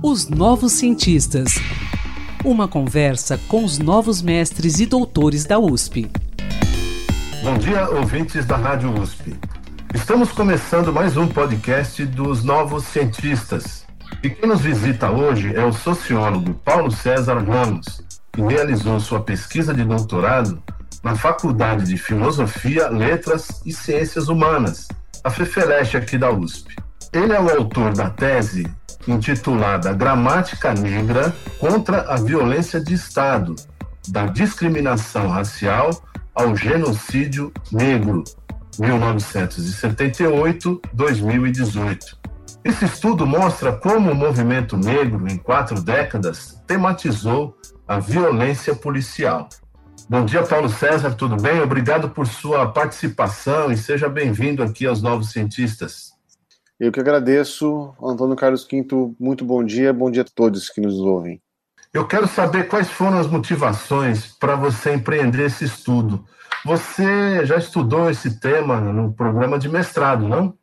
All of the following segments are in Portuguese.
Os Novos Cientistas. Uma conversa com os novos mestres e doutores da USP. Bom dia, ouvintes da Rádio USP. Estamos começando mais um podcast dos Novos Cientistas. E quem nos visita hoje é o sociólogo Paulo César Ramos, que realizou sua pesquisa de doutorado na Faculdade de Filosofia, Letras e Ciências Humanas, a FEFELESH aqui da USP. Ele é o autor da tese intitulada Gramática Negra contra a Violência de Estado, da discriminação racial ao genocídio negro, 1978-2018. Esse estudo mostra como o movimento negro, em quatro décadas, tematizou a violência policial. Bom dia, Paulo César, tudo bem? Obrigado por sua participação e seja bem-vindo aqui aos Novos Cientistas. Eu que agradeço, Antônio Carlos Quinto, muito bom dia, bom dia a todos que nos ouvem. Eu quero saber quais foram as motivações para você empreender esse estudo. Você já estudou esse tema no programa de mestrado, não?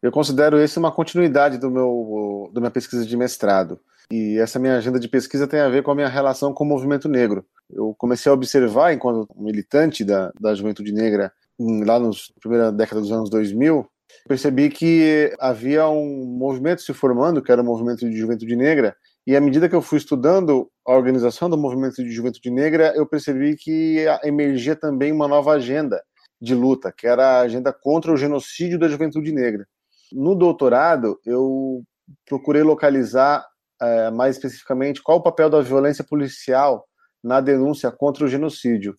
Eu considero esse uma continuidade do meu da minha pesquisa de mestrado. E essa minha agenda de pesquisa tem a ver com a minha relação com o movimento negro. Eu comecei a observar, enquanto militante da, da juventude negra, lá na primeira década dos anos 2000, percebi que havia um movimento se formando, que era o movimento de juventude negra, e à medida que eu fui estudando a organização do movimento de juventude negra, eu percebi que emergia também uma nova agenda de luta, que era a agenda contra o genocídio da juventude negra. No doutorado, eu procurei localizar é, mais especificamente qual o papel da violência policial na denúncia contra o genocídio,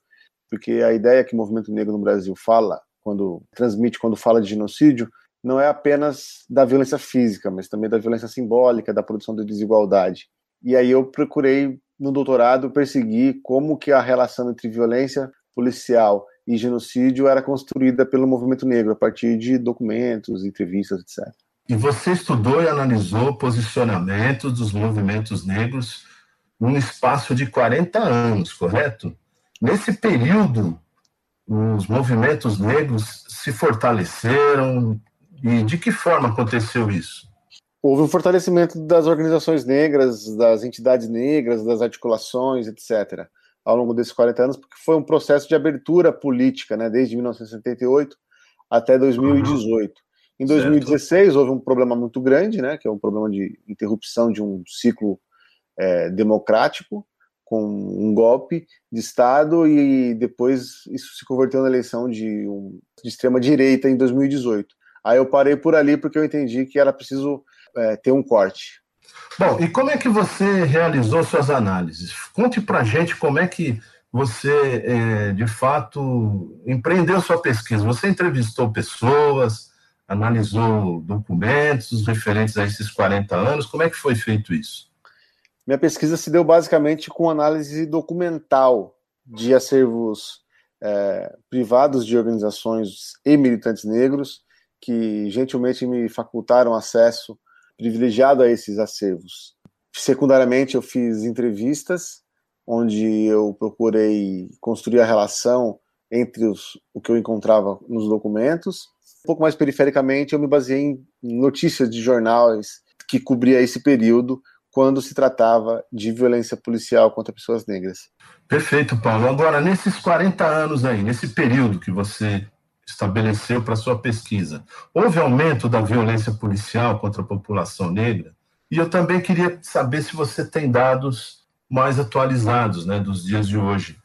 porque a ideia que o movimento negro no Brasil fala quando transmite, quando fala de genocídio, não é apenas da violência física, mas também da violência simbólica, da produção de desigualdade. E aí eu procurei no doutorado perseguir como que a relação entre violência policial e genocídio era construída pelo movimento negro a partir de documentos, entrevistas, etc. E você estudou e analisou posicionamentos dos movimentos negros num espaço de 40 anos, correto? Nesse período, os movimentos negros se fortaleceram e de que forma aconteceu isso? Houve um fortalecimento das organizações negras, das entidades negras, das articulações, etc., ao longo desses 40 anos, porque foi um processo de abertura política, né, desde 1978 até 2018. Uhum. Em 2016 certo. houve um problema muito grande, né, que é um problema de interrupção de um ciclo é, democrático, com um golpe de Estado e depois isso se converteu na eleição de, um, de extrema direita em 2018. Aí eu parei por ali porque eu entendi que era preciso é, ter um corte. Bom, e como é que você realizou suas análises? Conte para gente como é que você, é, de fato, empreendeu sua pesquisa. Você entrevistou pessoas, analisou documentos referentes a esses 40 anos. Como é que foi feito isso? Minha pesquisa se deu basicamente com análise documental de acervos é, privados de organizações e militantes negros que gentilmente me facultaram acesso privilegiado a esses acervos. Secundariamente, eu fiz entrevistas onde eu procurei construir a relação entre os, o que eu encontrava nos documentos. Um pouco mais perifericamente, eu me baseei em notícias de jornais que cobria esse período, quando se tratava de violência policial contra pessoas negras. Perfeito, Paulo. Agora, nesses 40 anos aí, nesse período que você estabeleceu para sua pesquisa, houve aumento da violência policial contra a população negra? E eu também queria saber se você tem dados mais atualizados, né, dos dias de hoje.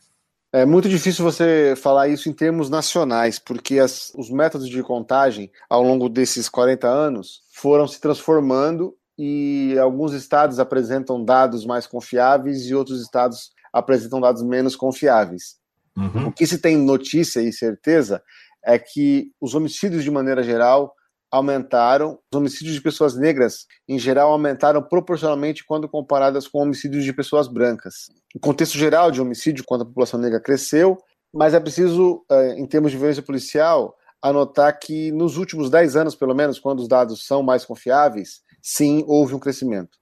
É muito difícil você falar isso em termos nacionais, porque as, os métodos de contagem ao longo desses 40 anos foram se transformando e alguns estados apresentam dados mais confiáveis e outros estados apresentam dados menos confiáveis. Uhum. O que se tem notícia e certeza é que os homicídios, de maneira geral, aumentaram. Os homicídios de pessoas negras, em geral, aumentaram proporcionalmente quando comparadas com homicídios de pessoas brancas. O contexto geral de homicídio, quando a população negra cresceu, mas é preciso, eh, em termos de violência policial, anotar que nos últimos 10 anos, pelo menos, quando os dados são mais confiáveis, sim, houve um crescimento.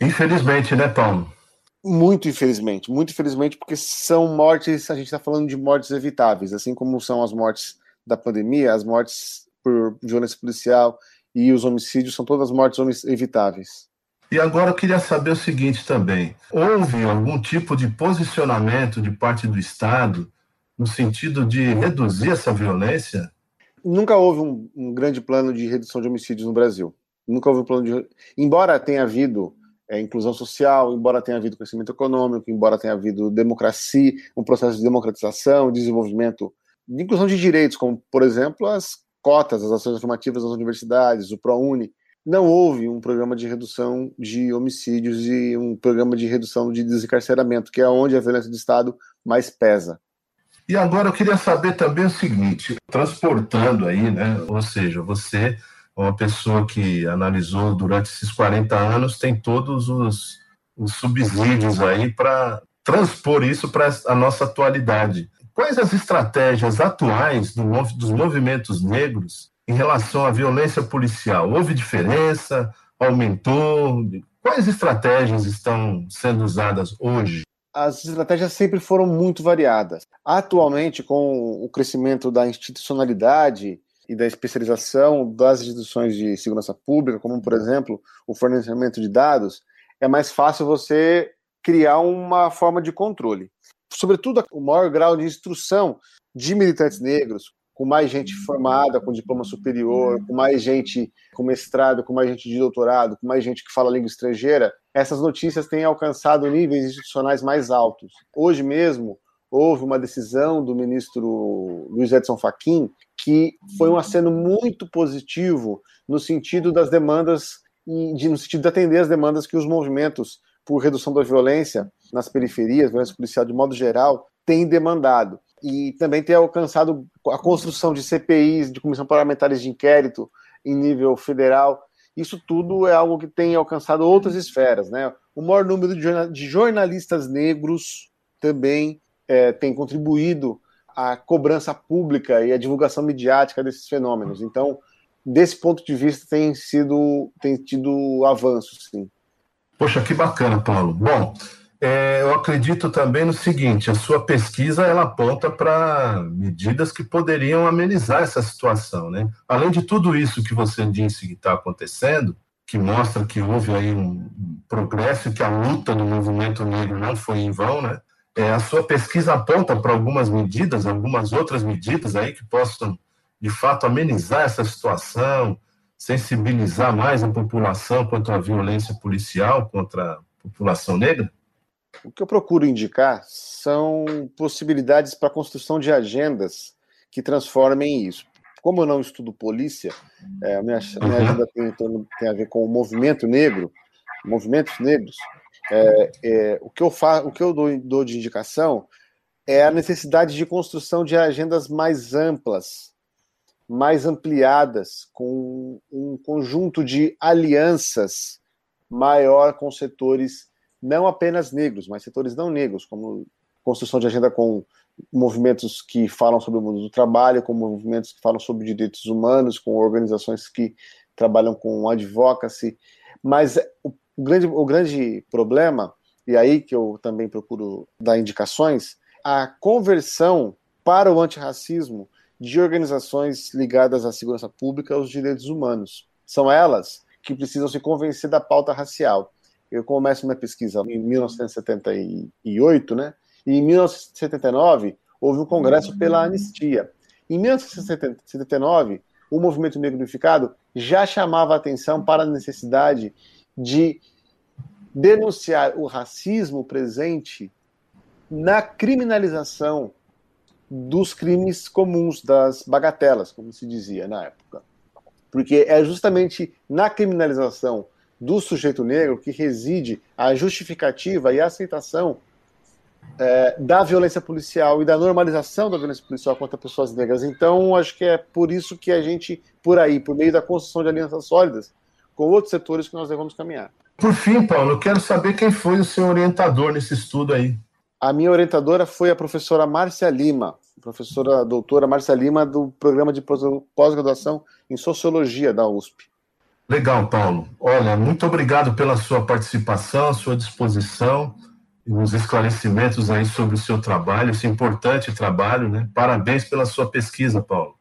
Infelizmente, né, Paulo? Muito infelizmente, muito infelizmente, porque são mortes, a gente está falando de mortes evitáveis, assim como são as mortes da pandemia, as mortes por violência policial e os homicídios são todas mortes evitáveis. E agora eu queria saber o seguinte também: houve algum tipo de posicionamento de parte do Estado no sentido de reduzir essa violência? Nunca houve um, um grande plano de redução de homicídios no Brasil. Nunca houve um plano de. Embora tenha havido é, inclusão social, embora tenha havido crescimento econômico, embora tenha havido democracia, um processo de democratização, desenvolvimento, de inclusão de direitos, como, por exemplo, as cotas, as ações afirmativas nas universidades, o ProUni, não houve um programa de redução de homicídios e um programa de redução de desencarceramento, que é onde a violência do Estado mais pesa. E agora eu queria saber também o seguinte, transportando aí, né, ou seja, você uma pessoa que analisou durante esses 40 anos, tem todos os, os subsídios aí para transpor isso para a nossa atualidade. Quais as estratégias atuais do, dos movimentos negros em relação à violência policial? Houve diferença? Aumentou? Quais estratégias estão sendo usadas hoje? As estratégias sempre foram muito variadas. Atualmente, com o crescimento da institucionalidade e da especialização das instituições de segurança pública, como, por exemplo, o fornecimento de dados, é mais fácil você criar uma forma de controle. Sobretudo, o maior grau de instrução de militantes negros, com mais gente formada, com diploma superior, com mais gente com mestrado, com mais gente de doutorado, com mais gente que fala língua estrangeira, essas notícias têm alcançado níveis institucionais mais altos. Hoje mesmo, houve uma decisão do ministro Luiz Edson Fachin que foi um aceno muito positivo no sentido das demandas e de, no sentido de atender as demandas que os movimentos por redução da violência nas periferias, violência policial de modo geral, têm demandado. E também ter alcançado a construção de CPIs, de comissão parlamentares de inquérito em nível federal. Isso tudo é algo que tem alcançado outras esferas. Né? O maior número de jornalistas negros também é, tem contribuído à cobrança pública e à divulgação midiática desses fenômenos. Então, desse ponto de vista, tem sido tem tido avanços, sim. Poxa, que bacana, Paulo. Bom, é, eu acredito também no seguinte: a sua pesquisa ela aponta para medidas que poderiam amenizar essa situação, né? Além de tudo isso que você disse que está acontecendo, que mostra que houve aí um progresso, que a luta no movimento negro não foi em vão, né? É, a sua pesquisa aponta para algumas medidas, algumas outras medidas aí que possam, de fato, amenizar essa situação, sensibilizar mais a população quanto à violência policial contra a população negra? O que eu procuro indicar são possibilidades para a construção de agendas que transformem isso. Como eu não estudo polícia, é, a minha, minha uhum. agenda tem, tem a ver com o movimento negro, movimentos negros, é, é, o que eu faço, o que eu dou, dou de indicação é a necessidade de construção de agendas mais amplas, mais ampliadas, com um conjunto de alianças maior com setores não apenas negros, mas setores não negros, como construção de agenda com movimentos que falam sobre o mundo do trabalho, com movimentos que falam sobre direitos humanos, com organizações que trabalham com advocacy. Mas o o grande, o grande problema, e aí que eu também procuro dar indicações, a conversão para o antirracismo de organizações ligadas à segurança pública aos direitos humanos. São elas que precisam se convencer da pauta racial. Eu começo minha pesquisa em 1978, né? E em 1979 houve um congresso pela anistia. Em 1979, o movimento negro unificado já chamava atenção para a necessidade de denunciar o racismo presente na criminalização dos crimes comuns, das bagatelas, como se dizia na época. Porque é justamente na criminalização do sujeito negro que reside a justificativa e a aceitação é, da violência policial e da normalização da violência policial contra pessoas negras. Então, acho que é por isso que a gente, por aí, por meio da construção de alianças sólidas, com outros setores que nós devemos caminhar. Por fim, Paulo, eu quero saber quem foi o seu orientador nesse estudo aí. A minha orientadora foi a professora Márcia Lima, professora doutora Márcia Lima, do programa de pós-graduação em Sociologia da USP. Legal, Paulo. Olha, muito obrigado pela sua participação, sua disposição e os esclarecimentos aí sobre o seu trabalho, esse importante trabalho, né? Parabéns pela sua pesquisa, Paulo.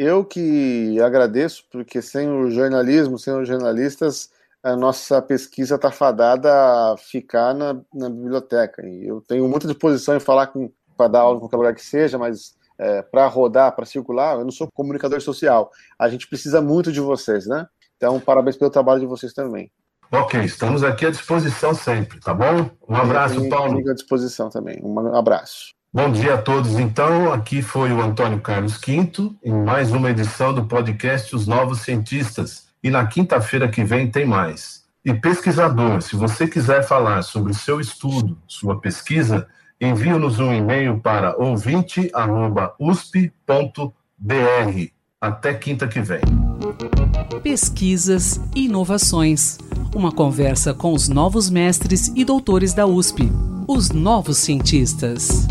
Eu que agradeço, porque sem o jornalismo, sem os jornalistas, a nossa pesquisa está fadada a ficar na, na, biblioteca. E eu tenho muita disposição em falar para dar aula em qualquer lugar que seja, mas é, para rodar, para circular, eu não sou comunicador social. A gente precisa muito de vocês, né? Então, parabéns pelo trabalho de vocês também. Ok, estamos aqui à disposição sempre, tá bom? Um abraço, Paulo. Fico à disposição também. Um abraço. Bom dia a todos, então. Aqui foi o Antônio Carlos Quinto, em mais uma edição do podcast Os Novos Cientistas. E na quinta-feira que vem tem mais. E pesquisador, se você quiser falar sobre o seu estudo, sua pesquisa, envie-nos um e-mail para ouvinte.usp.br. Até quinta que vem. Pesquisas e inovações. Uma conversa com os novos mestres e doutores da USP, os novos cientistas.